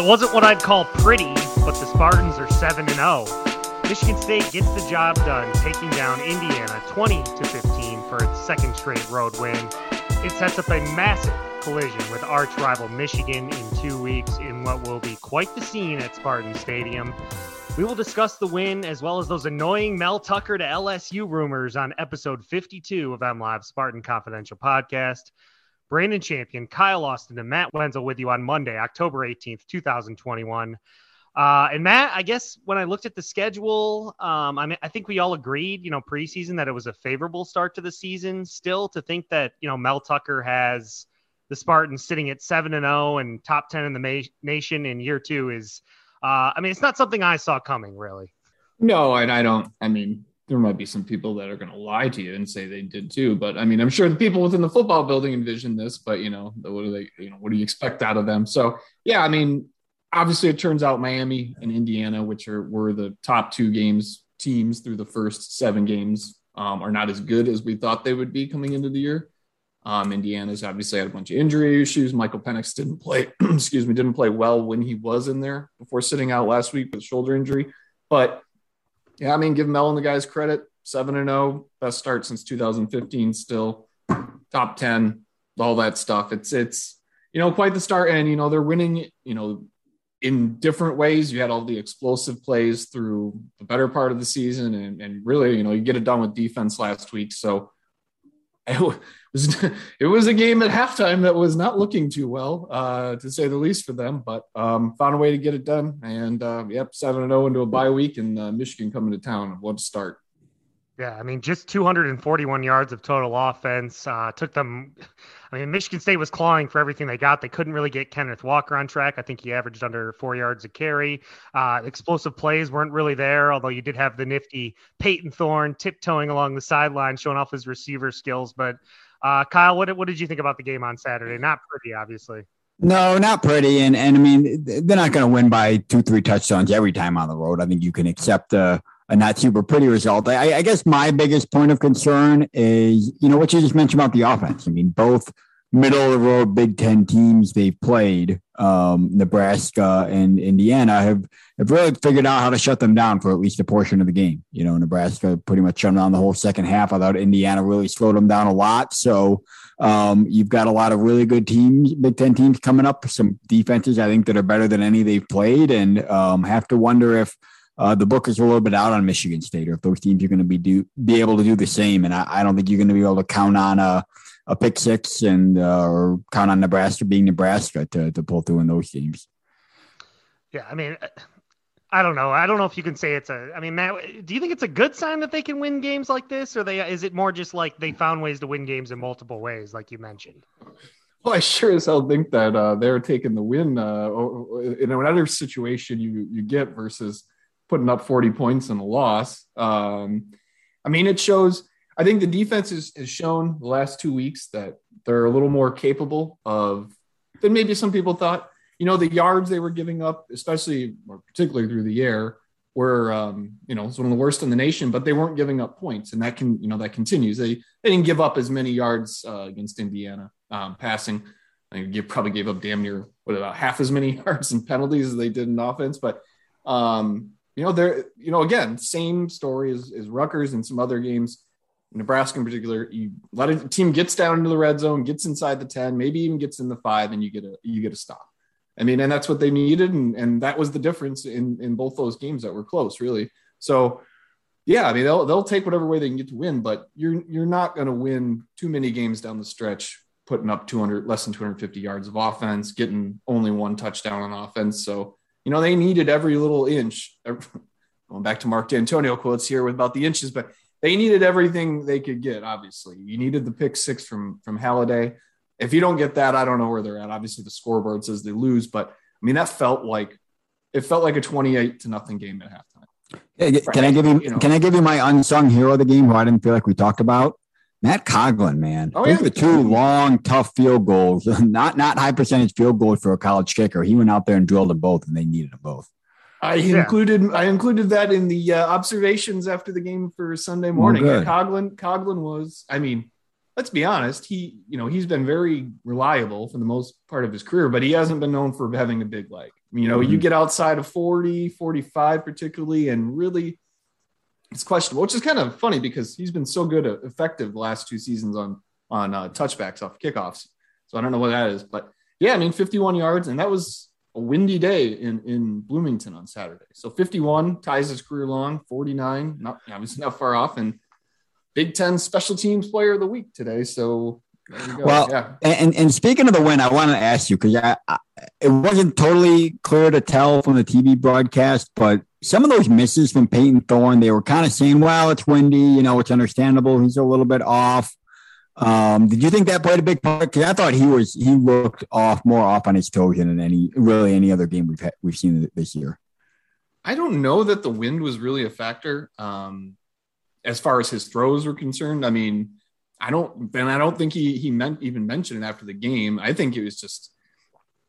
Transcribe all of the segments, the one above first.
It wasn't what I'd call pretty, but the Spartans are 7 and 0. Michigan State gets the job done, taking down Indiana 20 to 15 for its second straight road win. It sets up a massive collision with arch rival Michigan in two weeks in what will be quite the scene at Spartan Stadium. We will discuss the win as well as those annoying Mel Tucker to LSU rumors on episode 52 of MLive Spartan Confidential podcast. Brandon Champion, Kyle Austin, and Matt Wenzel with you on Monday, October 18th, 2021. Uh, and Matt, I guess when I looked at the schedule, um, I mean, I think we all agreed, you know, preseason that it was a favorable start to the season. Still, to think that you know Mel Tucker has the Spartans sitting at seven and zero and top ten in the ma- nation in year two is, uh, I mean, it's not something I saw coming, really. No, and I don't. I mean, there might be some people that are going to lie to you and say they did too. But I mean, I'm sure the people within the football building envision this, but you know, what do they, you know, what do you expect out of them? So yeah, I mean, obviously it turns out Miami and Indiana, which are were the top two games teams through the first seven games, um, are not as good as we thought they would be coming into the year. Um, Indiana's obviously had a bunch of injury issues. Michael Penix didn't play, excuse me, didn't play well when he was in there before sitting out last week with shoulder injury. But yeah, I mean, give Mel and the guys credit. Seven and zero, oh, best start since 2015. Still top ten, all that stuff. It's it's you know quite the start, and you know they're winning. You know in different ways. You had all the explosive plays through the better part of the season, and, and really, you know, you get it done with defense last week. So it was it was a game at halftime that was not looking too well, uh, to say the least, for them. But um, found a way to get it done, and uh, yep, seven and zero oh into a bye week, and uh, Michigan coming to town. What a start! Yeah, I mean, just 241 yards of total offense. Uh, took them. I mean, Michigan State was clawing for everything they got. They couldn't really get Kenneth Walker on track. I think he averaged under four yards a carry. Uh, explosive plays weren't really there, although you did have the nifty Payton Thorne tiptoeing along the sideline, showing off his receiver skills. But uh, Kyle, what, what did you think about the game on Saturday? Not pretty, obviously. No, not pretty. And and I mean, they're not going to win by two, three touchdowns every time on the road. I think you can accept a a not super pretty result. I, I, guess my biggest point of concern is, you know, what you just mentioned about the offense. I mean, both middle of the road Big Ten teams they've played, um, Nebraska and Indiana, have, have really figured out how to shut them down for at least a portion of the game. You know, Nebraska pretty much shut them down the whole second half. I thought Indiana really slowed them down a lot. So um, you've got a lot of really good teams, Big Ten teams coming up, some defenses I think that are better than any they've played, and um, have to wonder if – uh, the book is a little bit out on Michigan State, or if those teams are going to be do be able to do the same. And I, I don't think you're going to be able to count on a, a pick six and uh, or count on Nebraska being Nebraska to to pull through in those games. Yeah, I mean, I don't know. I don't know if you can say it's a. I mean, Matt, do you think it's a good sign that they can win games like this, or they is it more just like they found ways to win games in multiple ways, like you mentioned? Well, I sure as hell think that uh, they're taking the win uh, in whatever situation you you get versus putting up 40 points in a loss. Um, I mean, it shows. I think the defense has, has shown the last two weeks that they're a little more capable of than maybe some people thought. You know, the yards they were giving up, especially or particularly through the air, were um, you know it's one of the worst in the nation. But they weren't giving up points, and that can you know that continues. They they didn't give up as many yards uh, against Indiana um, passing. They probably gave up damn near what about half as many yards and penalties as they did in offense. But um, you know, there, you know, again, same story as, as Rutgers and some other games. Nebraska in particular, you let a team gets down into the red zone, gets inside the 10, maybe even gets in the five, and you get a you get a stop. I mean, and that's what they needed, and, and that was the difference in in both those games that were close, really. So yeah, I mean they'll they'll take whatever way they can get to win, but you're you're not going to win too many games down the stretch putting up 200 less than 250 yards of offense, getting only one touchdown on offense. So you know they needed every little inch. Going back to Mark Dantonio quotes here with about the inches, but they needed everything they could get. Obviously, you needed the pick six from from Haladay. If you don't get that, I don't know where they're at. Obviously, the scoreboard says they lose, but I mean that felt like it felt like a 28 to nothing game at halftime. Hey, can I give you, you know, can I give you my unsung hero of the game who I didn't feel like we talked about? Matt Coghlin, man. Oh, Those yeah. were two long, tough field goals. not not high percentage field goals for a college kicker. He went out there and drilled them both, and they needed them both. I yeah. included I included that in the uh, observations after the game for Sunday morning. Oh, Coghlin Coghlin was, I mean, let's be honest, he you know he's been very reliable for the most part of his career, but he hasn't been known for having a big leg. You know, mm-hmm. you get outside of 40, 45 particularly, and really it's questionable, which is kind of funny because he's been so good, effective the last two seasons on on uh, touchbacks off kickoffs. So I don't know what that is, but yeah, I mean, 51 yards, and that was a windy day in, in Bloomington on Saturday. So 51 ties his career long, 49, not obviously not far off, and Big Ten Special Teams Player of the Week today. So well, yeah. and and speaking of the win, I want to ask you because I, I, it wasn't totally clear to tell from the TV broadcast, but some of those misses from Payton Thorne, they were kind of saying, "Well, it's windy, you know, it's understandable. He's a little bit off." Um, did you think that played a big part? Because I thought he was he looked off more off on his toes than any really any other game we've had, we've seen this year. I don't know that the wind was really a factor um, as far as his throws were concerned. I mean, I don't, and I don't think he he meant even mentioned it after the game. I think it was just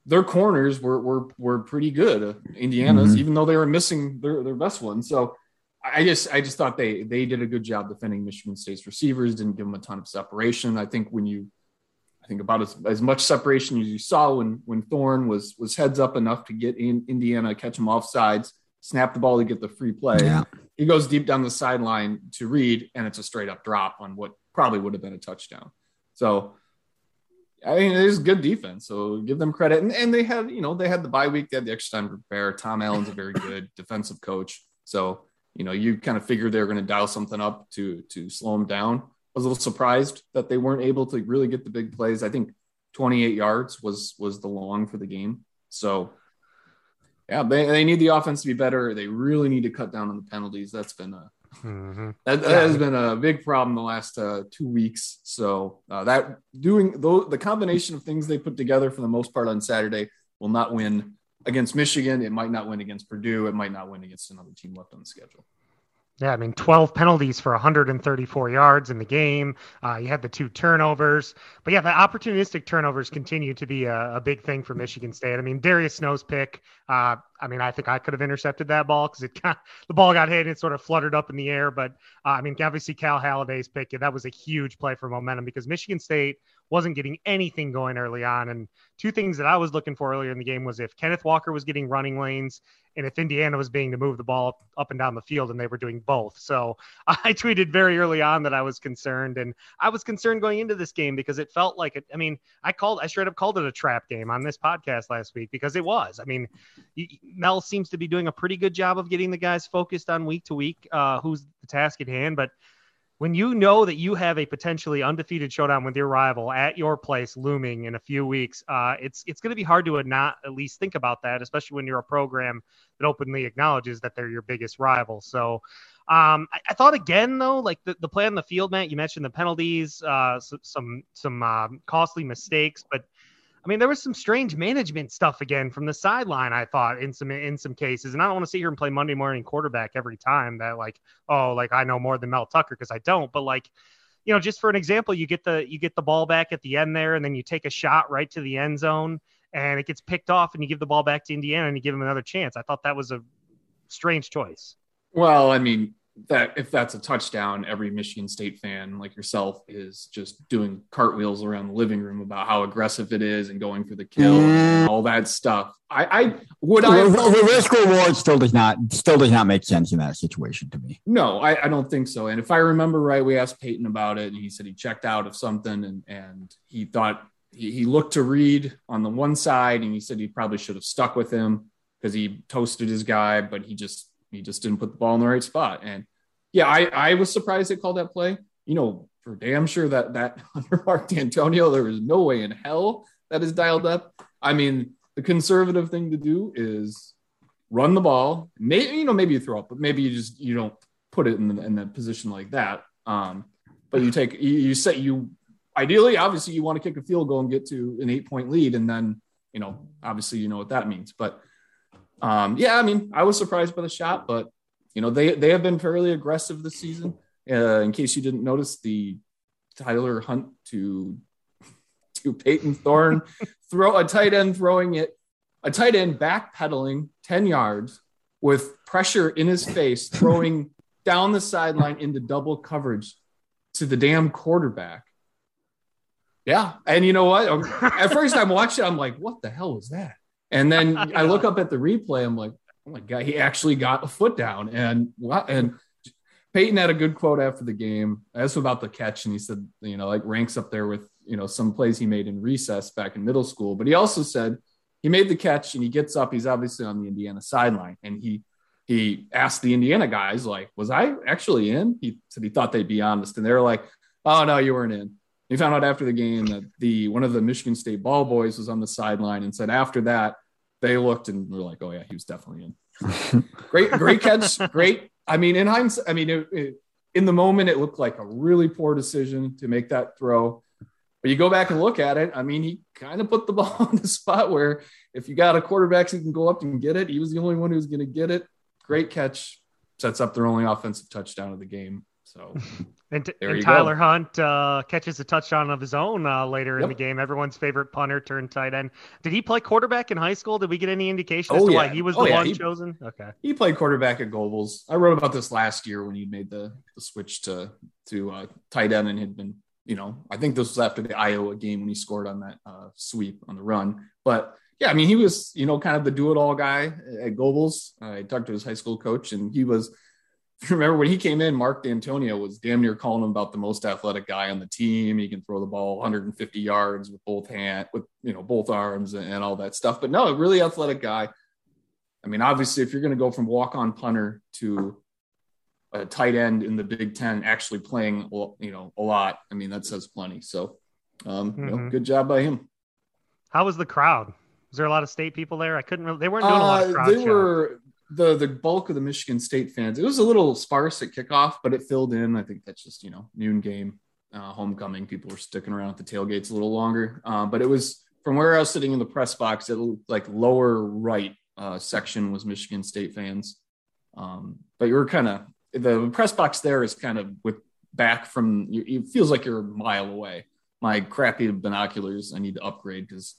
their corners were were were pretty good. Indiana's, mm-hmm. even though they were missing their their best one. So I just I just thought they they did a good job defending Michigan State's receivers. Didn't give them a ton of separation. I think when you I think about as, as much separation as you saw when when Thorne was was heads up enough to get in Indiana, catch him off sides, snap the ball to get the free play. Yeah. He goes deep down the sideline to Reed, and it's a straight up drop on what probably would have been a touchdown. So I mean, it is good defense. So give them credit. And, and they had, you know, they had the bye week, they had the extra time to prepare. Tom Allen's a very good defensive coach. So you know, you kind of figured they were going to dial something up to to slow them down. I was a little surprised that they weren't able to really get the big plays. I think 28 yards was was the long for the game. So yeah, they, they need the offense to be better. They really need to cut down on the penalties. That's been a mm-hmm. that, that yeah. has been a big problem the last uh, two weeks. So uh, that doing the, the combination of things they put together for the most part on Saturday will not win against Michigan. It might not win against Purdue. It might not win against another team left on the schedule. Yeah, I mean, 12 penalties for 134 yards in the game. Uh, you had the two turnovers. But yeah, the opportunistic turnovers continue to be a, a big thing for Michigan State. I mean, Darius Snow's pick, uh, I mean, I think I could have intercepted that ball because it got, the ball got hit and it sort of fluttered up in the air. But uh, I mean, obviously, Cal Haladay's pick, that was a huge play for momentum because Michigan State wasn't getting anything going early on. And two things that I was looking for earlier in the game was if Kenneth Walker was getting running lanes and if Indiana was being to move the ball up and down the field, and they were doing both. So I tweeted very early on that I was concerned, and I was concerned going into this game because it felt like it. I mean, I called, I straight up called it a trap game on this podcast last week because it was. I mean, Mel seems to be doing a pretty good job of getting the guys focused on week to week, uh, who's the task at hand, but when you know that you have a potentially undefeated showdown with your rival at your place looming in a few weeks, uh, it's it's going to be hard to not at least think about that, especially when you're a program that openly acknowledges that they're your biggest rival. So um, I, I, thought again though, like the, the play on the field, Matt, you mentioned the penalties, uh, so, some some uh, costly mistakes, but I mean, there was some strange management stuff again from the sideline. I thought in some in some cases, and I don't want to sit here and play Monday morning quarterback every time. That like, oh, like I know more than Mel Tucker because I don't. But like, you know, just for an example, you get the you get the ball back at the end there, and then you take a shot right to the end zone, and it gets picked off, and you give the ball back to Indiana, and you give them another chance. I thought that was a strange choice. Well, I mean, that if that's a touchdown, every Michigan State fan like yourself is just doing cartwheels around the living room about how aggressive it is and going for the kill and mm-hmm. all that stuff. I, I would I the risk reward still does not still does not make sense in that situation to me. No, I, I don't think so. And if I remember right, we asked Payton about it, and he said he checked out of something and and he thought he, he looked to Reed on the one side, and he said he probably should have stuck with him because he toasted his guy, but he just he just didn't put the ball in the right spot. And yeah, I, I was surprised they called that play. You know, for damn sure that that under Mark Dantonio, there was no way in hell that is dialed up. I mean, the conservative thing to do is run the ball. Maybe you know, maybe you throw up, but maybe you just you don't put it in the, in a position like that. Um, but you take you, you set you ideally, obviously, you want to kick a field goal and get to an eight point lead, and then you know, obviously, you know what that means. But um, yeah, I mean, I was surprised by the shot, but you know, they they have been fairly aggressive this season. Uh, in case you didn't notice, the Tyler Hunt to to Payton Thorne throw a tight end throwing it, a tight end backpedaling 10 yards with pressure in his face, throwing down the sideline into double coverage to the damn quarterback. Yeah. And you know what? At first I'm watching, I'm like, what the hell was that? And then I look up at the replay. I'm like, oh my god, he actually got a foot down. And what? and Payton had a good quote after the game. That's about the catch, and he said, you know, like ranks up there with you know some plays he made in recess back in middle school. But he also said he made the catch and he gets up. He's obviously on the Indiana sideline, and he he asked the Indiana guys like, "Was I actually in?" He said he thought they'd be honest, and they were like, "Oh no, you weren't in." He found out after the game that the one of the Michigan State ball boys was on the sideline and said after that they looked and were like, "Oh yeah, he was definitely in." great, great catch, great. I mean, in hindsight, I mean, it, it, in the moment, it looked like a really poor decision to make that throw. But you go back and look at it. I mean, he kind of put the ball in the spot where if you got a quarterback who can go up and get it, he was the only one who was going to get it. Great catch, sets up their only offensive touchdown of the game. So and, t- and Tyler go. Hunt uh, catches a touchdown of his own uh, later yep. in the game. Everyone's favorite punter turned tight end. Did he play quarterback in high school? Did we get any indication as oh, to yeah. why he was oh, the yeah. one he, chosen? Okay, he played quarterback at Gobles. I wrote about this last year when he made the, the switch to to uh, tight end and had been, you know, I think this was after the Iowa game when he scored on that uh, sweep on the run. But yeah, I mean, he was, you know, kind of the do it all guy at Gobles. I talked to his high school coach, and he was remember when he came in, Mark Dantonio was damn near calling him about the most athletic guy on the team. He can throw the ball 150 yards with both hand, with you know both arms and, and all that stuff. But no, a really athletic guy. I mean, obviously, if you're going to go from walk-on punter to a tight end in the Big Ten, actually playing you know a lot, I mean that says plenty. So, um, mm-hmm. you know, mm-hmm. good job by him. How was the crowd? Was there a lot of state people there? I couldn't really. They weren't doing a lot of uh, crowd. They were the the bulk of the Michigan State fans. It was a little sparse at kickoff, but it filled in. I think that's just you know noon game, uh, homecoming. People were sticking around at the tailgates a little longer. Uh, but it was from where I was sitting in the press box. It like lower right uh, section was Michigan State fans. Um, but you were kind of the press box there is kind of with back from. It feels like you're a mile away. My crappy binoculars I need to upgrade because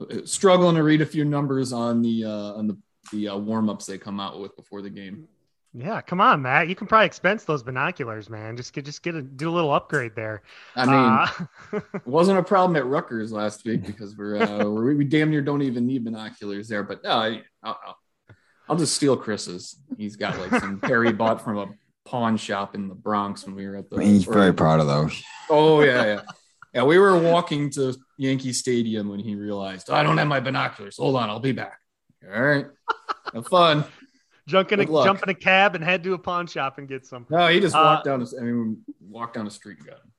uh, struggling to read a few numbers on the uh, on the the uh, warm ups they come out with before the game. Yeah, come on, Matt. You can probably expense those binoculars, man. Just get just get a do a little upgrade there. I mean, uh, it wasn't a problem at Rutgers last week because we're, uh, we're we damn near don't even need binoculars there. But no, I, will I'll just steal Chris's. He's got like some Perry bought from a pawn shop in the Bronx when we were at the. He's very proud of those. Oh yeah, yeah, yeah. We were walking to Yankee Stadium when he realized I don't have my binoculars. Hold on, I'll be back. All right. Have fun. jump in, a, jump in a cab and head to a pawn shop and get some. No, he just walked uh, down. I mean, walked down the street and got him.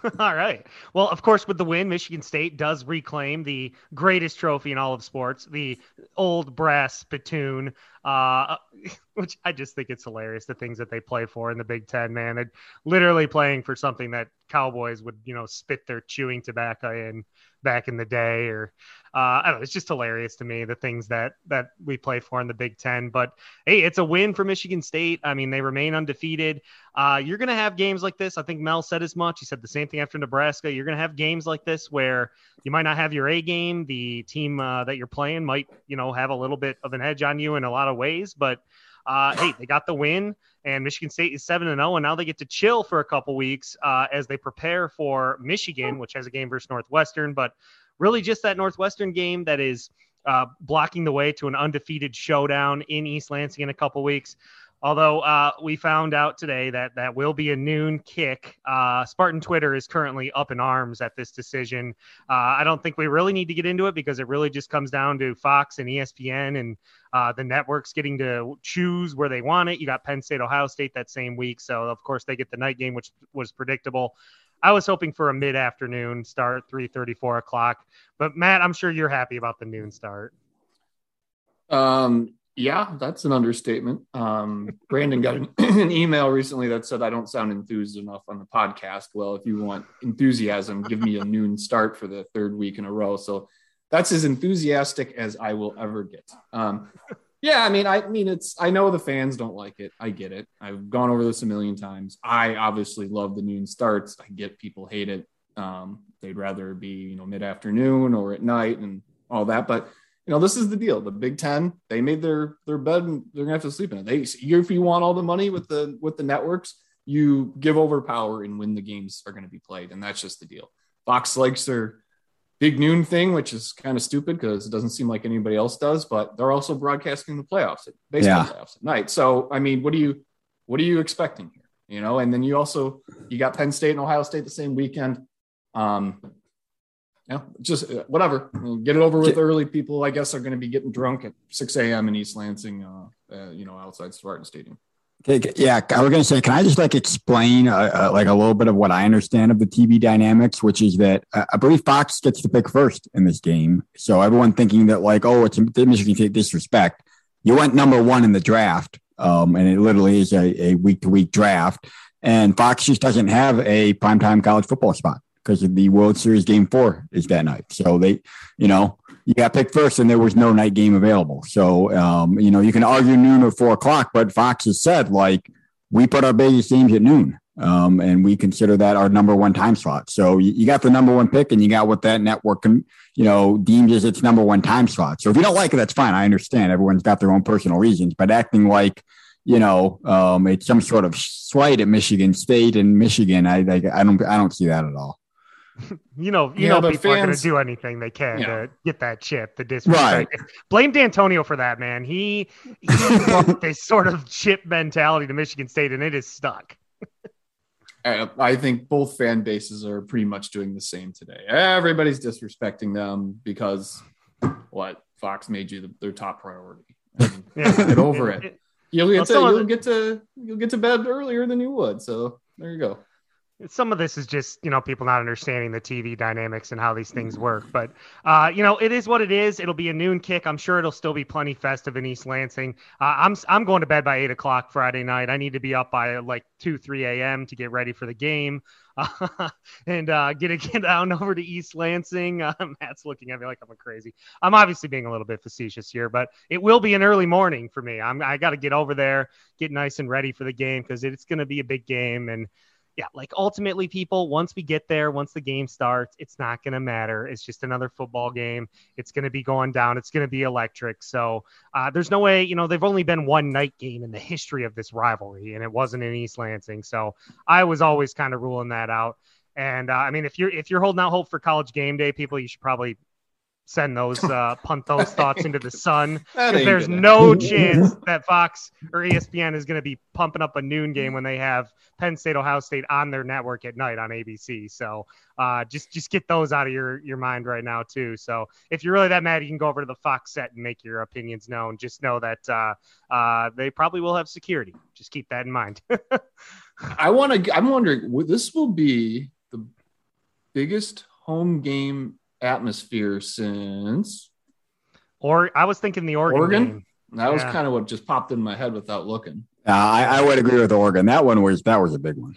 all right. Well, of course, with the win, Michigan State does reclaim the greatest trophy in all of sports, the old brass spittoon, uh, which I just think it's hilarious. The things that they play for in the Big Ten, man, they're literally playing for something that Cowboys would, you know, spit their chewing tobacco in back in the day, or uh, I don't know. It's just hilarious to me the things that that we play for in the Big Ten. But hey, it's a win for Michigan State. I mean, they remain undefeated. Uh, you're going to have games like this. I think Mel said as much. He said the same thing after Nebraska. You're going to have games like this where you might not have your A game. The team uh, that you're playing might, you know, have a little bit of an edge on you in a lot of ways. But uh, hey, they got the win, and Michigan State is seven and zero, and now they get to chill for a couple weeks uh, as they prepare for Michigan, which has a game versus Northwestern, but really just that Northwestern game that is uh, blocking the way to an undefeated showdown in East Lansing in a couple weeks. Although uh, we found out today that that will be a noon kick. Uh, Spartan Twitter is currently up in arms at this decision. Uh, I don't think we really need to get into it because it really just comes down to Fox and ESPN and uh, the networks getting to choose where they want it. You got Penn State, Ohio State that same week, so of course they get the night game, which was predictable. I was hoping for a mid afternoon start, 3 4 o'clock. But Matt, I'm sure you're happy about the noon start. Um, yeah, that's an understatement. Um, Brandon got an, an, email recently that said I don't sound enthused enough on the podcast. Well, if you want enthusiasm, give me a noon start for the third week in a row. So that's as enthusiastic as I will ever get. Um, yeah, I mean, I mean, it's. I know the fans don't like it. I get it. I've gone over this a million times. I obviously love the noon starts. I get people hate it. Um, they'd rather be, you know, mid afternoon or at night and all that. But you know, this is the deal. The Big Ten, they made their their bed, and they're gonna have to sleep in it. They, if you want all the money with the with the networks, you give over power and when the games are going to be played, and that's just the deal. Fox likes their big noon thing, which is kind of stupid because it doesn't seem like anybody else does, but they're also broadcasting the playoffs, baseball yeah. playoffs at night. So, I mean, what do you, what are you expecting here? You know, and then you also, you got Penn State and Ohio State the same weekend. Um, yeah, just uh, whatever. Get it over with early. People, I guess, are going to be getting drunk at 6 a.m. in East Lansing, uh, uh, you know, outside Spartan Stadium. Okay, yeah, I was going to say, can I just like explain uh, uh, like a little bit of what I understand of the TV dynamics, which is that uh, I believe Fox gets to pick first in this game. So everyone thinking that like, oh, it's Michigan State disrespect. You went number one in the draft, um, and it literally is a week to week draft. And Fox just doesn't have a primetime college football spot because the World Series game four is that night. So they, you know, you got picked first and there was no night game available. So, um, you know, you can argue noon or four o'clock, but Fox has said like we put our biggest games at noon. Um, and we consider that our number one time slot. So you, you, got the number one pick and you got what that network can, you know, deems as its number one time slot. So if you don't like it, that's fine. I understand everyone's got their own personal reasons, but acting like, you know, um, it's some sort of slight at Michigan State and Michigan. I, I, I don't, I don't see that at all you know, you yeah, know, people fans, are going to do anything they can yeah. to get that chip. The disrespect. Right. Blame Dantonio for that, man. He he brought this sort of chip mentality to Michigan State, and it is stuck. I think both fan bases are pretty much doing the same today. Everybody's disrespecting them because what Fox made you the, their top priority. I mean, yeah. Get over it. You'll get well, to you'll get to you'll get to bed earlier than you would. So there you go some of this is just you know people not understanding the TV dynamics and how these things work. But uh, you know, it is what it is. It'll be a noon kick. I'm sure it'll still be plenty festive in East Lansing. Uh, I'm I'm going to bed by eight o'clock Friday night. I need to be up by like two three a.m. to get ready for the game. Uh, and uh, get get down over to East Lansing. Uh, Matt's looking at me like I'm crazy. I'm obviously being a little bit facetious here, but it will be an early morning for me. I'm I got to get over there, get nice and ready for the game because it's going to be a big game and yeah, like ultimately, people, once we get there, once the game starts, it's not going to matter. It's just another football game. It's going to be going down. It's going to be electric. So uh, there's no way, you know, they've only been one night game in the history of this rivalry, and it wasn't in East Lansing. So I was always kind of ruling that out. And uh, I mean, if you're if you're holding out hope for college game day, people, you should probably send those uh, punt those thoughts into the sun. There's no chance that Fox or ESPN is going to be pumping up a noon game when they have Penn State, Ohio State on their network at night on ABC. So uh, just just get those out of your your mind right now too. So if you're really that mad, you can go over to the Fox set and make your opinions known. Just know that uh, uh, they probably will have security. Just keep that in mind. I want to. I'm wondering. This will be the biggest home game atmosphere since. Or I was thinking the Oregon. Oregon? Game. That yeah. was kind of what just popped in my head without looking. Uh, I, I would agree with Oregon. That one was that was a big one.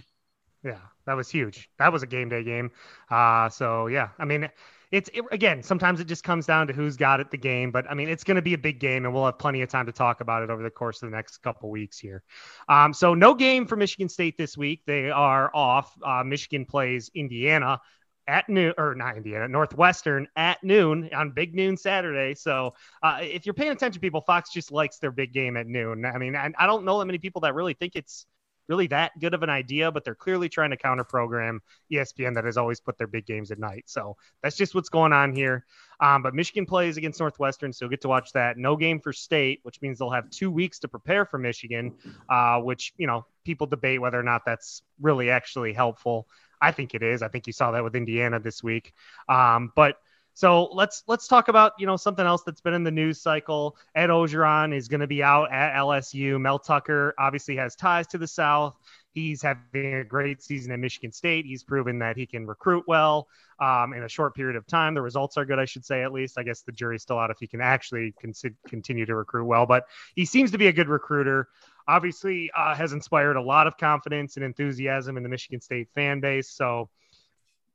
Yeah, that was huge. That was a game day game. Uh, so yeah, I mean, it's it, again sometimes it just comes down to who's got it the game but i mean it's going to be a big game and we'll have plenty of time to talk about it over the course of the next couple weeks here um, so no game for michigan state this week they are off uh, michigan plays indiana at noon, or not Indiana, Northwestern at noon on Big Noon Saturday. So uh, if you're paying attention, people, Fox just likes their big game at noon. I mean, I, I don't know that many people that really think it's really that good of an idea, but they're clearly trying to counter program ESPN that has always put their big games at night. So that's just what's going on here. Um, but Michigan plays against Northwestern, so get to watch that. No game for state, which means they'll have two weeks to prepare for Michigan, uh, which, you know, people debate whether or not that's really actually helpful. I think it is. I think you saw that with Indiana this week. Um, but so let's let's talk about you know something else that's been in the news cycle. Ed Orgeron is going to be out at LSU. Mel Tucker obviously has ties to the South. He's having a great season at Michigan State. He's proven that he can recruit well um, in a short period of time. The results are good, I should say, at least. I guess the jury's still out if he can actually con- continue to recruit well, but he seems to be a good recruiter. Obviously, uh, has inspired a lot of confidence and enthusiasm in the Michigan State fan base. So,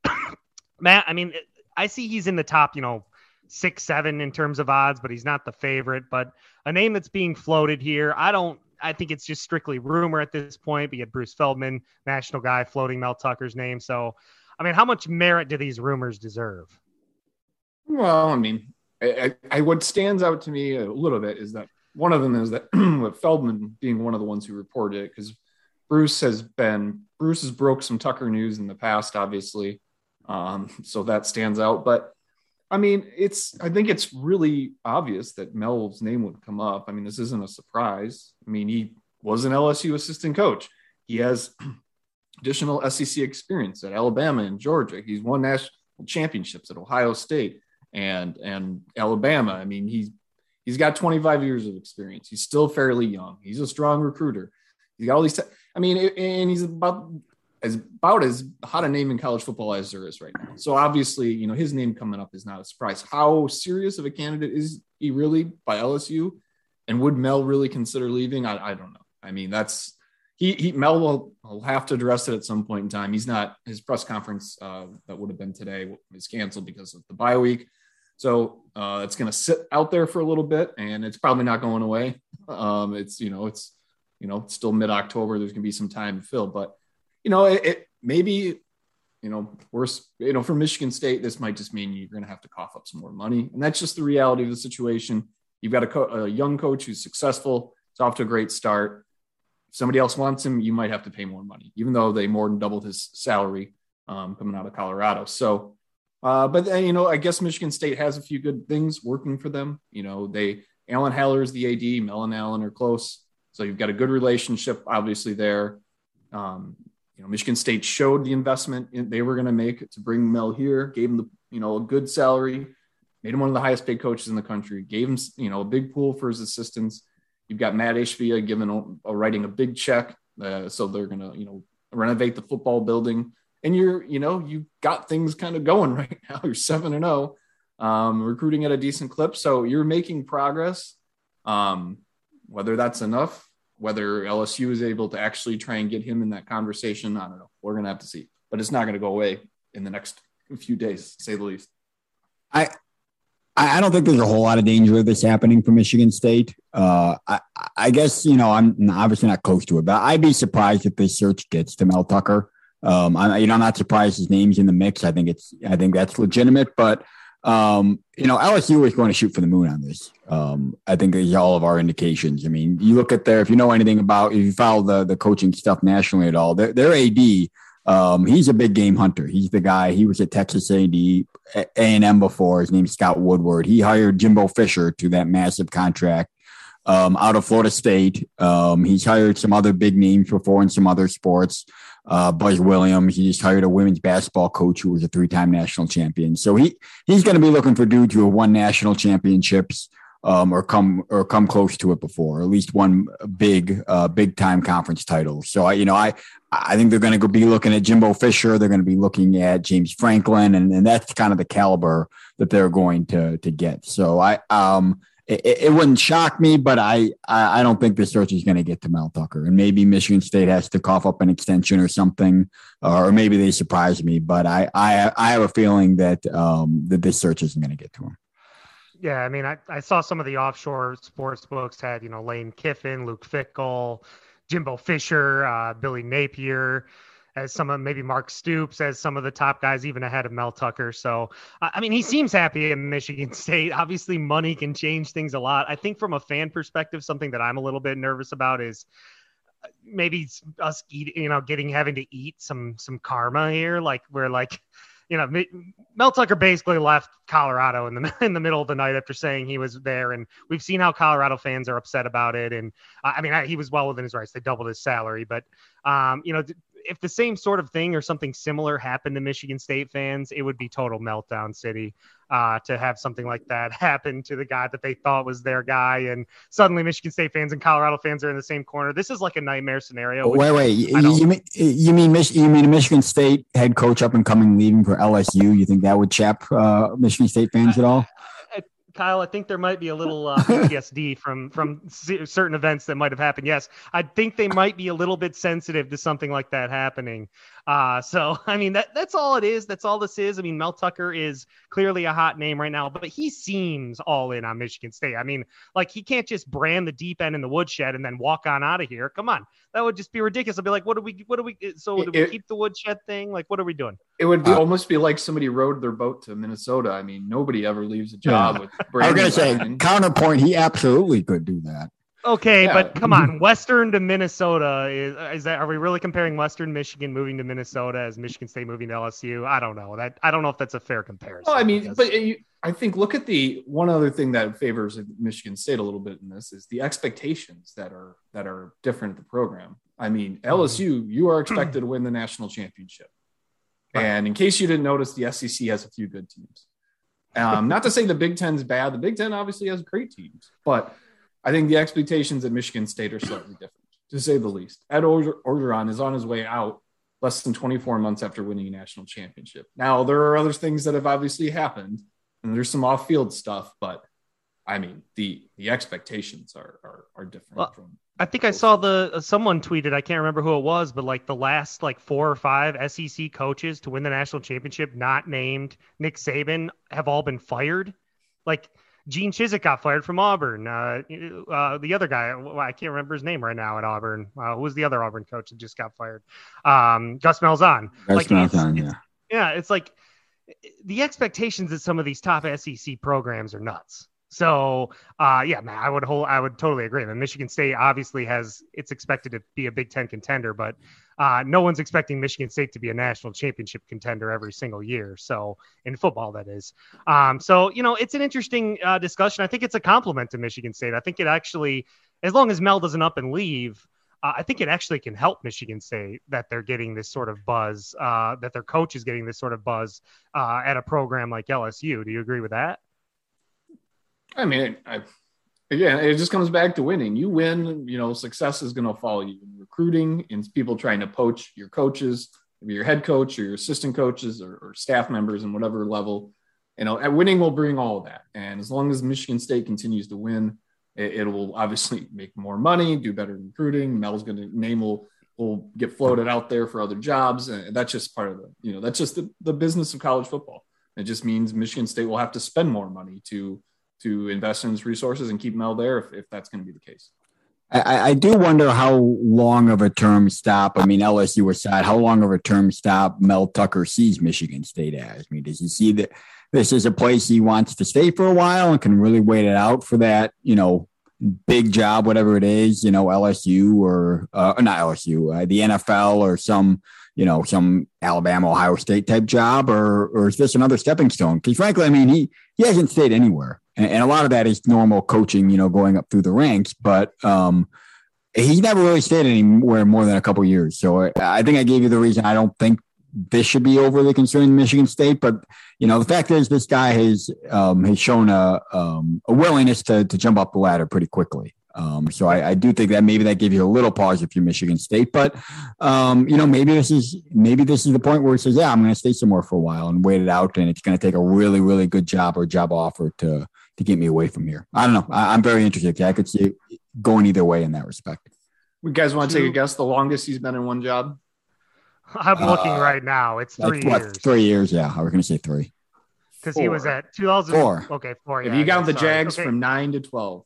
Matt, I mean, I see he's in the top, you know, six, seven in terms of odds, but he's not the favorite. But a name that's being floated here, I don't. I think it's just strictly rumor at this point. But you had Bruce Feldman, national guy, floating Mel Tucker's name. So, I mean, how much merit do these rumors deserve? Well, I mean, I, I, what stands out to me a little bit is that one of them is that with Feldman being one of the ones who reported it, because Bruce has been Bruce has broke some Tucker news in the past, obviously. Um, so that stands out. But I mean, it's I think it's really obvious that Mel's name would come up. I mean, this isn't a surprise. I mean, he was an LSU assistant coach. He has additional SEC experience at Alabama and Georgia. He's won national championships at Ohio State and and Alabama. I mean, he's he's got 25 years of experience. He's still fairly young. He's a strong recruiter. He's got all these. T- I mean, and he's about as about as hot a name in college football as there is right now. So obviously, you know, his name coming up is not a surprise. How serious of a candidate is he really by LSU? And would Mel really consider leaving? I, I don't know. I mean, that's he, he Mel will, will, have to address it at some point in time. He's not his press conference uh, that would have been today was canceled because of the bye week. So uh, it's going to sit out there for a little bit, and it's probably not going away. Um, it's you know it's you know still mid October. There's going to be some time to fill, but you know, it, it maybe, you know, worse, you know, for Michigan State, this might just mean you're going to have to cough up some more money. And that's just the reality of the situation. You've got a, co- a young coach who's successful. It's off to a great start. If somebody else wants him, you might have to pay more money, even though they more than doubled his salary um, coming out of Colorado. So, uh, but then, you know, I guess Michigan State has a few good things working for them. You know, they Alan Haller is the AD, Mel and Alan are close, so you've got a good relationship, obviously there. Um, you know, Michigan State showed the investment in, they were going to make to bring Mel here, gave him the, you know, a good salary, made him one of the highest paid coaches in the country, gave him, you know, a big pool for his assistants. You've got Matt Ishbia giving a, a writing a big check. Uh, so they're going to, you know, renovate the football building. And you're, you know, you got things kind of going right now. You're seven and zero, oh, um, recruiting at a decent clip. So you're making progress. Um, whether that's enough, whether LSU is able to actually try and get him in that conversation, I don't know. We're going to have to see, but it's not going to go away in the next few days, say the least. I I don't think there's a whole lot of danger of this happening for Michigan State. Uh, I, I guess you know I'm obviously not close to it, but I'd be surprised if this search gets to Mel Tucker. Um, I, you know, I'm not surprised his name's in the mix. I think it's I think that's legitimate, but um, you know, LSU is going to shoot for the moon on this. Um, I think all of our indications. I mean, you look at their, if you know anything about, if you follow the, the coaching stuff nationally at all, their, their AD, um, he's a big game hunter. He's the guy, he was at Texas A&D, A&M before. His name's Scott Woodward. He hired Jimbo Fisher to that massive contract um, out of Florida State. Um, he's hired some other big names before in some other sports uh, Buzz Williams. He just hired a women's basketball coach who was a three-time national champion. So he he's going to be looking for dudes who have won national championships um, or come or come close to it before, or at least one big uh, big time conference title. So I you know I I think they're going to be looking at Jimbo Fisher. They're going to be looking at James Franklin, and, and that's kind of the caliber that they're going to to get. So I um it, it, wouldn't shock me, but I, I, don't think this search is going to get to Mel Tucker. And maybe Michigan State has to cough up an extension or something, or maybe they surprise me. But I, I, I have a feeling that um, that this search isn't going to get to him. Yeah, I mean, I, I saw some of the offshore sports books had you know Lane Kiffin, Luke Fickell, Jimbo Fisher, uh, Billy Napier as some of maybe Mark Stoops as some of the top guys, even ahead of Mel Tucker. So, I mean, he seems happy in Michigan State. Obviously, money can change things a lot. I think from a fan perspective, something that I'm a little bit nervous about is uh, maybe us eating, you know, getting having to eat some some karma here, like we're like you know, Mel Tucker basically left Colorado in the in the middle of the night after saying he was there, and we've seen how Colorado fans are upset about it. And I mean, I, he was well within his rights; they doubled his salary, but um, you know, if the same sort of thing or something similar happened to Michigan State fans, it would be total meltdown city. Uh, to have something like that happen to the guy that they thought was their guy, and suddenly Michigan State fans and Colorado fans are in the same corner. This is like a nightmare scenario. Wait, wait, you, mean you mean you mean a Michigan State head coach up and coming leaving for LSU? You think that would chap uh, Michigan State fans at all? Kyle, I think there might be a little uh, PTSD from from certain events that might have happened. Yes, I think they might be a little bit sensitive to something like that happening. Uh, so I mean that that's all it is. That's all this is. I mean, Mel Tucker is clearly a hot name right now, but he seems all in on Michigan State. I mean, like he can't just brand the deep end in the woodshed and then walk on out of here. Come on, that would just be ridiculous. I'd be like, what do we, what do we? So do we keep the woodshed thing? Like, what are we doing? It would be uh, almost be like somebody rowed their boat to Minnesota. I mean, nobody ever leaves a job yeah. with. I was gonna say counterpoint. He absolutely could do that. Okay, yeah. but come on, Western to Minnesota is is that? Are we really comparing Western Michigan moving to Minnesota as Michigan State moving to LSU? I don't know that. I don't know if that's a fair comparison. Well, I mean, but you, I think look at the one other thing that favors Michigan State a little bit in this is the expectations that are that are different at the program. I mean, LSU, you are expected to win the national championship, right. and in case you didn't notice, the SEC has a few good teams. Um, not to say the Big Ten's bad. The Big Ten obviously has great teams, but I think the expectations at Michigan State are slightly different, to say the least. Ed Orgeron is on his way out less than 24 months after winning a national championship. Now, there are other things that have obviously happened, and there's some off-field stuff, but I mean, the the expectations are are, are different. Well, from I think I saw the uh, someone tweeted. I can't remember who it was, but like the last like four or five SEC coaches to win the national championship, not named Nick Saban, have all been fired. Like Gene Chizik got fired from Auburn. Uh, uh, the other guy, I can't remember his name right now at Auburn. Uh, who was the other Auburn coach that just got fired? Um, Gus Malzahn. Gus like, Malzahn, yeah. yeah, it's like the expectations of some of these top SEC programs are nuts. So, uh, yeah, man, I would hold, I would totally agree. And Michigan State obviously has, it's expected to be a Big Ten contender, but uh, no one's expecting Michigan State to be a national championship contender every single year. So in football, that is. Um, so you know, it's an interesting uh, discussion. I think it's a compliment to Michigan State. I think it actually, as long as Mel doesn't up and leave, uh, I think it actually can help Michigan State that they're getting this sort of buzz, uh, that their coach is getting this sort of buzz uh, at a program like LSU. Do you agree with that? I mean, I again, it just comes back to winning. You win, you know, success is going to follow you in recruiting and people trying to poach your coaches, your head coach or your assistant coaches or, or staff members and whatever level. You know, winning will bring all of that. And as long as Michigan State continues to win, it, it will obviously make more money, do better recruiting. Mel's going to name will will get floated out there for other jobs, and that's just part of the you know that's just the, the business of college football. It just means Michigan State will have to spend more money to to invest in his resources and keep Mel there if, if that's going to be the case. I, I, do wonder how long of a term stop. I mean, LSU aside, how long of a term stop Mel Tucker sees Michigan State as? I mean, does he see that this is a place he wants to stay for a while and can really wait it out for that, you know, big job, whatever it is, you know, LSU or uh, not LSU, uh, the NFL or some, you know, some Alabama, Ohio State type job, or or is this another stepping stone? Because frankly, I mean, he he hasn't stayed anywhere and, a lot of that is normal coaching, you know, going up through the ranks. But um, he never really stayed anywhere more than a couple years. So I, I, think I gave you the reason I don't think this should be overly concerning Michigan State. But you know, the fact is, this guy has um, has shown a um, a willingness to to jump up the ladder pretty quickly. Um, so I, I, do think that maybe that gives you a little pause if you're Michigan State, but um, you know maybe this is maybe this is the point where it says, yeah, I'm going to stay somewhere for a while and wait it out, and it's going to take a really really good job or job offer to to get me away from here. I don't know. I, am very interested. I could see it going either way in that respect. You guys want to take a guess? The longest he's been in one job? I'm looking uh, right now. It's three what, years. Three years, yeah. I was going to say three. Because he was at 2004. Okay, four. Yeah, if you count the Jags okay. from nine to 12.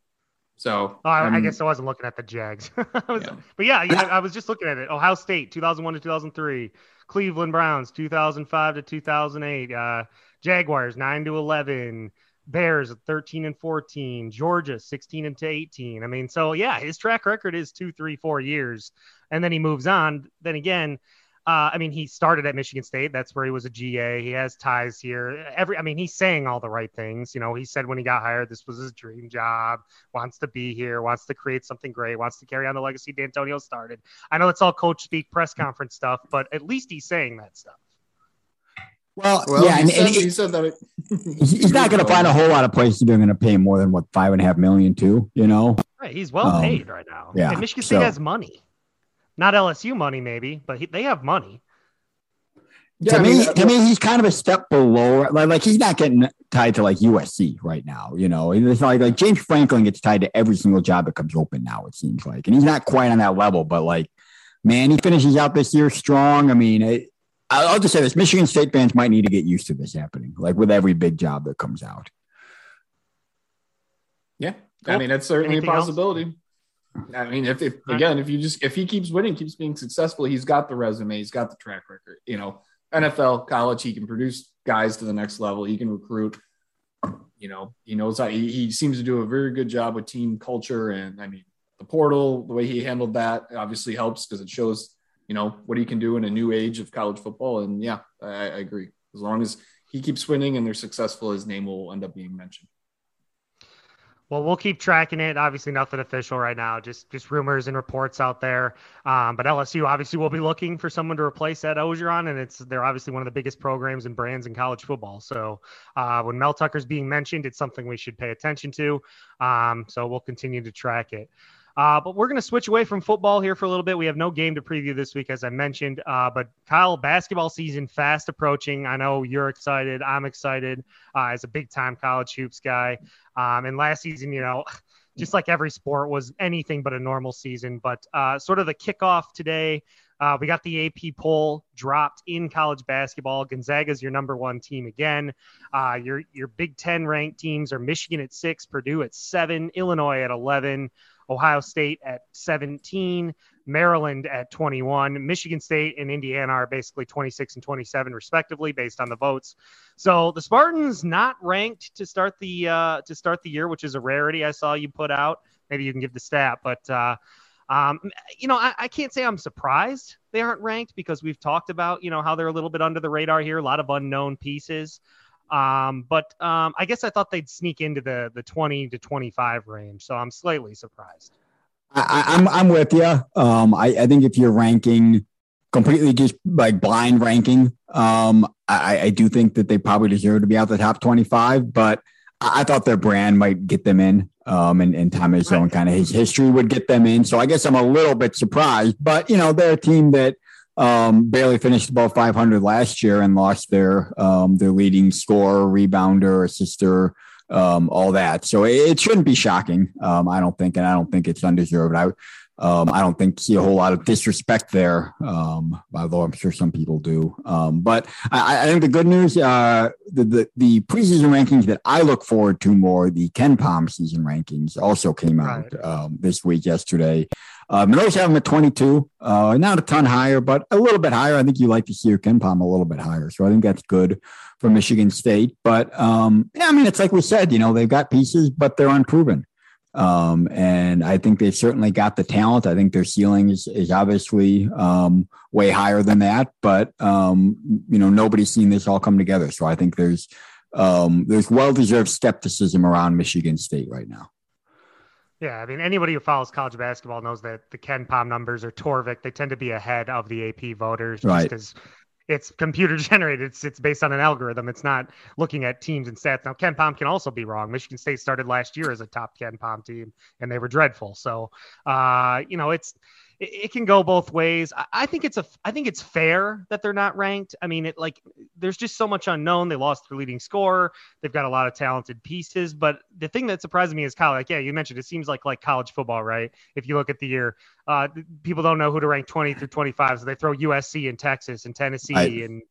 So, oh, I, I, guess I wasn't looking at the Jags. was, yeah. But yeah, yeah, I was just looking at it. Ohio State, 2001 to 2003. Cleveland Browns, 2005 to 2008. Uh, Jaguars, 9 to 11. Bears at 13 and 14, Georgia 16 and 18. I mean, so yeah, his track record is two, three, four years, and then he moves on. Then again, uh, I mean, he started at Michigan State. That's where he was a GA. He has ties here. Every, I mean, he's saying all the right things. You know, he said when he got hired, this was his dream job. Wants to be here. Wants to create something great. Wants to carry on the legacy Dantonio started. I know it's all coach speak, press conference stuff, but at least he's saying that stuff. Well, well yeah, he, and, said, and he said that it, he's not going to find a whole lot of places they're going to pay more than what five and a half million to. You know, right? He's well um, paid right now. Yeah, and Michigan State so, has money. Not LSU money, maybe, but he, they have money. Yeah, to I mean, me, to me, he's kind of a step below. Like, like he's not getting tied to like USC right now. You know, it's like like James Franklin gets tied to every single job that comes open now. It seems like, and he's not quite on that level. But like, man, he finishes out this year strong. I mean, it, I'll just say this: Michigan State fans might need to get used to this happening, like with every big job that comes out. Yeah, I mean, it's certainly Anything a possibility. Else? I mean, if, if again, if you just if he keeps winning, keeps being successful, he's got the resume, he's got the track record. You know, NFL, college, he can produce guys to the next level. He can recruit. You know, he knows how he, he seems to do a very good job with team culture. And I mean, the portal, the way he handled that obviously helps because it shows, you know, what he can do in a new age of college football. And yeah, I, I agree. As long as he keeps winning and they're successful, his name will end up being mentioned. Well, we'll keep tracking it. Obviously, nothing official right now, just just rumors and reports out there. Um, but LSU obviously will be looking for someone to replace Ed Orgeron, and it's they're obviously one of the biggest programs and brands in college football. So uh, when Mel Tucker's being mentioned, it's something we should pay attention to. Um, so we'll continue to track it. Uh, but we're going to switch away from football here for a little bit. We have no game to preview this week, as I mentioned. Uh, but Kyle, basketball season fast approaching. I know you're excited. I'm excited uh, as a big time college hoops guy. Um, and last season, you know, just like every sport was anything but a normal season. But uh, sort of the kickoff today. Uh, we got the AP poll dropped in college basketball. Gonzaga's your number one team again. Uh, your your Big Ten ranked teams are Michigan at six, Purdue at seven, Illinois at eleven. Ohio State at 17, Maryland at 21, Michigan State and Indiana are basically 26 and 27 respectively based on the votes. So the Spartans not ranked to start the uh, to start the year, which is a rarity. I saw you put out. Maybe you can give the stat, but uh, um, you know, I, I, can't say I'm surprised they aren't ranked because we've talked about you know how they're a little bit under the radar here, a lot of unknown pieces. Um, but um, I guess I thought they'd sneak into the the 20 to 25 range, so I'm slightly surprised. I, am I'm, I'm with you. Um, I, I think if you're ranking completely just like blind ranking, um, I, I do think that they probably deserve to be out the top 25. But I, I thought their brand might get them in, um, and and Tom Izzo and kind of his history would get them in. So I guess I'm a little bit surprised. But you know, they're a team that um, barely finished above 500 last year and lost their um, their leading scorer, rebounder, assister, um, all that. So it, it shouldn't be shocking. Um, I don't think, and I don't think it's undeserved. I um, I don't think see a whole lot of disrespect there, um, although I'm sure some people do. Um, but I, I, think the good news, uh, the, the, the preseason rankings that I look forward to more, the KenPom season rankings, also came out um, this week yesterday. Uh, have them at 22, uh, not a ton higher, but a little bit higher. I think you like to see your KenPom a little bit higher, so I think that's good for Michigan State. But um, yeah, I mean, it's like we said, you know, they've got pieces, but they're unproven. Um, and I think they've certainly got the talent. I think their ceiling is, is obviously um, way higher than that, but um, you know nobody's seen this all come together. So I think there's um, there's well deserved skepticism around Michigan State right now. Yeah, I mean anybody who follows college basketball knows that the KenPom numbers or Torvik. They tend to be ahead of the AP voters, just right. as it's computer generated. It's it's based on an algorithm. It's not looking at teams and stats. Now, KenPom can also be wrong. Michigan State started last year as a top KenPom team, and they were dreadful. So, uh, you know, it's it, it, can go both ways. I, I, think it's a I think it's fair that they're not ranked. I mean, it like there's just so much unknown. They lost their leading scorer. They've got a lot of talented pieces. But the thing that surprised me is college. Like, yeah, you mentioned it seems like like college football, right? If you look at the year, uh, people don't know who to rank 20 through 25, so they throw USC and Texas and Tennessee I, and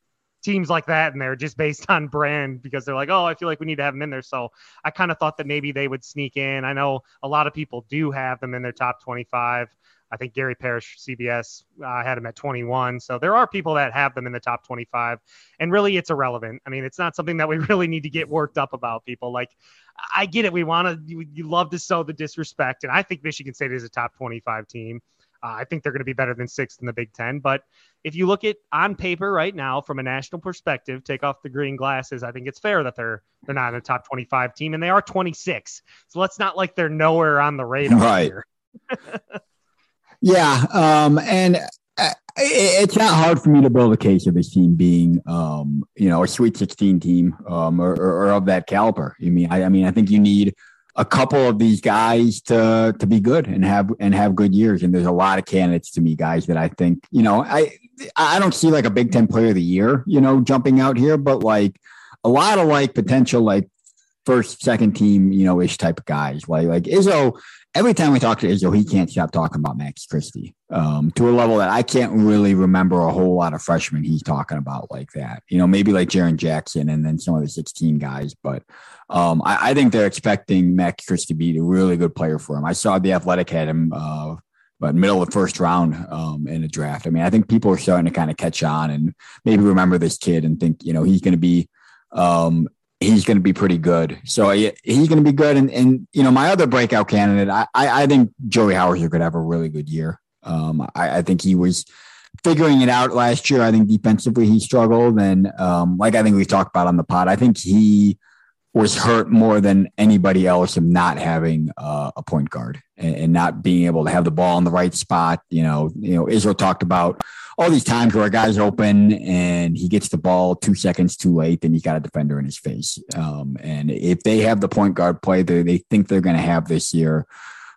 teams like that in there just based on brand because they're like, oh, I feel like we need to have them in there. So I kind of thought that maybe they would sneak in. I know a lot of people do have them in their top 25. I think Gary Parrish, CBS, uh, had him at 21. So there are people that have them in the top 25. And really, it's irrelevant. I mean, it's not something that we really need to get worked up about, people. Like, I get it. We want to, you, you love to sow the disrespect. And I think Michigan State is a top 25 team. Uh, I think they're going to be better than sixth in the Big Ten. But if you look at on paper right now from a national perspective, take off the green glasses. I think it's fair that they're they're not a top 25 team, and they are 26. So let's not like they're nowhere on the radar. Right. Yeah, um, and uh, it's not hard for me to build a case of this team being, um, you know, a Sweet 16 team um, or, or, of that caliber. I mean, I, I, mean, I think you need a couple of these guys to to be good and have and have good years. And there's a lot of candidates to me, guys, that I think, you know, I I don't see like a Big Ten Player of the Year, you know, jumping out here, but like a lot of like potential like first, second team, you know, ish type of guys. Like like Izzo every time we talk to Izzo, he can't stop talking about Max Christie um, to a level that I can't really remember a whole lot of freshmen he's talking about like that. You know, maybe like Jaren Jackson and then some of the 16 guys. But um, I, I, think they're expecting Max Christie to be a really good player for him. I saw the Athletic had him. Uh, but middle of the first round um, in a draft. I mean, I think people are starting to kind of catch on and maybe remember this kid and think, you know, he's going to be um, he's going to be pretty good. So he's going to be good. And, and, you know, my other breakout candidate, I, I think Joey Hauser could have a really good year. Um, I, I, think he was figuring it out last year. I think defensively he struggled. And um, like I think we talked about on the pod, I think he was hurt more than anybody else of not having uh, a point guard and, and, not being able to have the ball in the right spot. You know, you know, Israel talked about all these times where a guy's open and he gets the ball two seconds too late, and he's got a defender in his face. Um, and if they have the point guard play that they think they're going to have this year,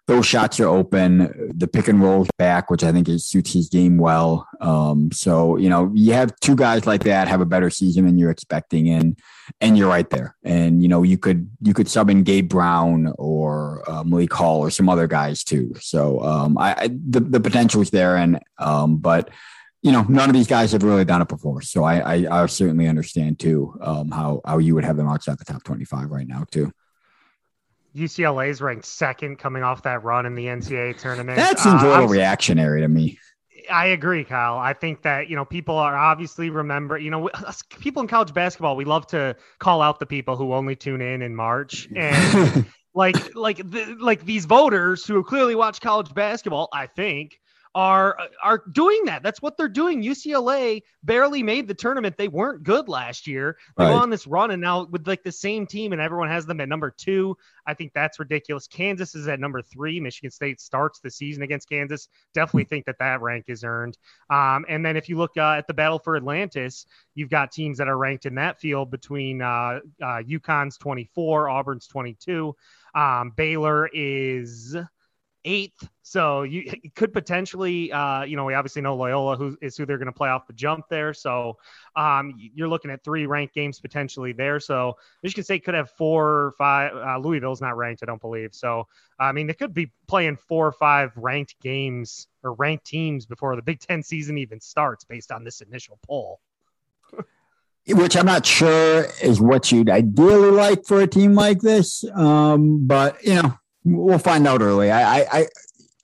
those shots are open. The pick and roll back, which I think it suits his game well. Um, so you know, you have two guys like that have a better season than you're expecting, and and you're right there. And you know, you could you could sub in Gabe Brown or uh, Malik Hall or some other guys too. So um, I, I the the potential is there, and um, but you know, none of these guys have really done it before. So I, I, I certainly understand too um, how how you would have them outside the top twenty five right now too. UCLA is ranked second coming off that run in the NCAA tournament. That seems uh, a little reactionary to me. I agree, Kyle. I think that, you know, people are obviously remember, you know, us, people in college basketball, we love to call out the people who only tune in in March. And like, like, the, like these voters who clearly watch college basketball, I think, are are doing that. That's what they're doing. UCLA barely made the tournament. They weren't good last year. They right. go on this run, and now with like the same team, and everyone has them at number two. I think that's ridiculous. Kansas is at number three. Michigan State starts the season against Kansas. Definitely think that that rank is earned. Um, and then if you look uh, at the battle for Atlantis, you've got teams that are ranked in that field between uh, uh, UConn's 24, Auburn's 22. Um, Baylor is eighth. So you could potentially, uh, you know, we obviously know Loyola who is who they're going to play off the jump there. So um, you're looking at three ranked games potentially there. So Michigan State could have four or five. Uh, Louisville's not ranked, I don't believe. So I mean, they could be playing four or five ranked games or ranked teams before the Big Ten season even starts, based on this initial poll. Which I'm not sure is what you'd ideally like for a team like this, um, but you know We'll find out early. I, I,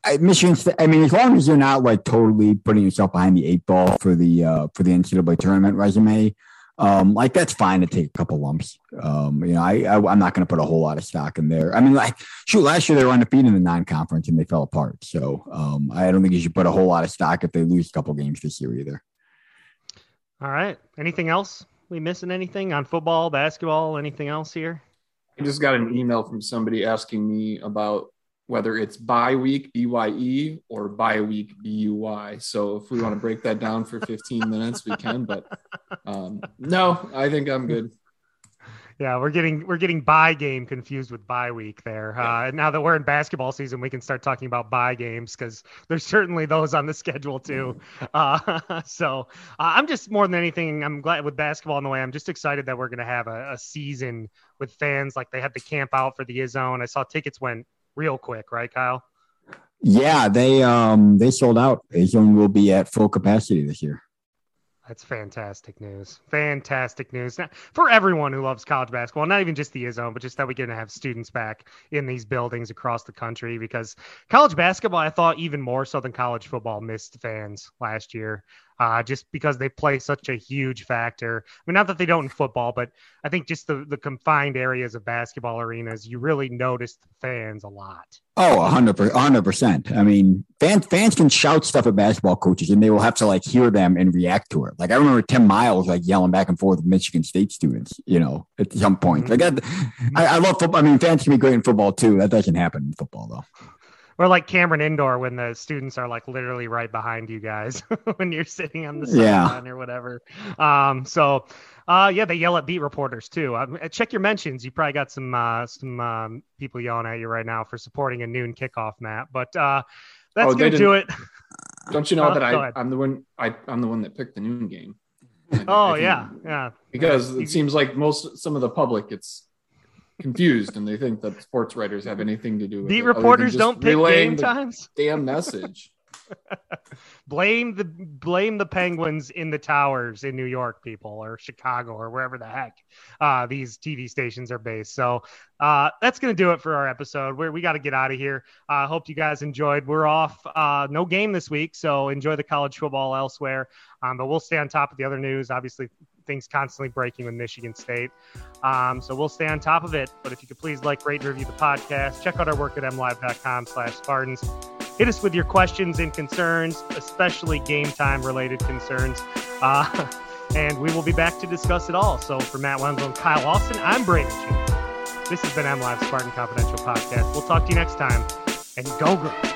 I Michigan. I mean, as long as you're not like totally putting yourself behind the eight ball for the uh, for the NCAA tournament resume, um, like that's fine to take a couple lumps. Um, you know, I, I am not going to put a whole lot of stock in there. I mean, like shoot, last year they were undefeated in the non-conference and they fell apart. So um, I don't think you should put a whole lot of stock if they lose a couple games this year either. All right. Anything else? We missing anything on football, basketball, anything else here? I just got an email from somebody asking me about whether it's bye week BYE or bye week BUY. So if we want to break that down for 15 minutes, we can. But um, no, I think I'm good. Yeah, we're getting we're getting bye game confused with bye week there. Uh, now that we're in basketball season, we can start talking about bye games because there's certainly those on the schedule too. Uh, so uh, I'm just more than anything, I'm glad with basketball in the way. I'm just excited that we're going to have a, a, season with fans like they had the camp out for the Izzone. I saw tickets went real quick, right, Kyle? Yeah, they um they sold out. Izzone will be at full capacity this year. That's fantastic news. Fantastic news for everyone who loves college basketball, not even just the Izzone, but just that we're going to have students back in these buildings across the country because college basketball, I thought even more so than college football, missed fans last year uh, just because they play such a huge factor. I mean, not that they don't in football, but I think just the, the confined areas of basketball arenas, you really notice the fans a lot. Oh, 100 percent. I mean, fans fans can shout stuff at basketball coaches, and they will have to like hear them and react to it. Like I remember Tim Miles like yelling back and forth with Michigan State students. You know, at some point. Mm-hmm. Like I, I love football. I mean, fans can be great in football too. That doesn't happen in football though or like Cameron Indoor when the students are like literally right behind you guys when you're sitting on the sideline yeah. or whatever. Um, so uh, yeah, they yell at beat reporters too. Um, check your mentions. You probably got some uh, some um, people yelling at you right now for supporting a noon kickoff, Matt. But uh, that's oh, gonna do it. Don't you know uh, that I, I'm the one I, I'm the one that picked the noon game. oh yeah, yeah. Because it seems like most some of the public it's confused and they think that sports writers have anything to do with beat it, reporters don't pick game times? damn message. Blame the blame the penguins in the towers in new york people or chicago or wherever the heck uh, these tv stations are based. So uh, that's gonna do it for our episode. Where we got to get out of here. I uh, hope you guys enjoyed. We're off uh, no game this week so enjoy the college football elsewhere. Um, but we'll stay on top of the other news. Obviously things constantly breaking with Michigan State. Um, so we'll stay on top of it. But if you could please like, rate, and review the podcast, check out our work at mlive.com slash Spartans. Hit us with your questions and concerns, especially game time related concerns. Uh, and we will be back to discuss it all. So for Matt Wenzel and Kyle Austin, I'm Brandon Chin. This has been MLive Spartan Confidential Podcast. We'll talk to you next time. And go Green.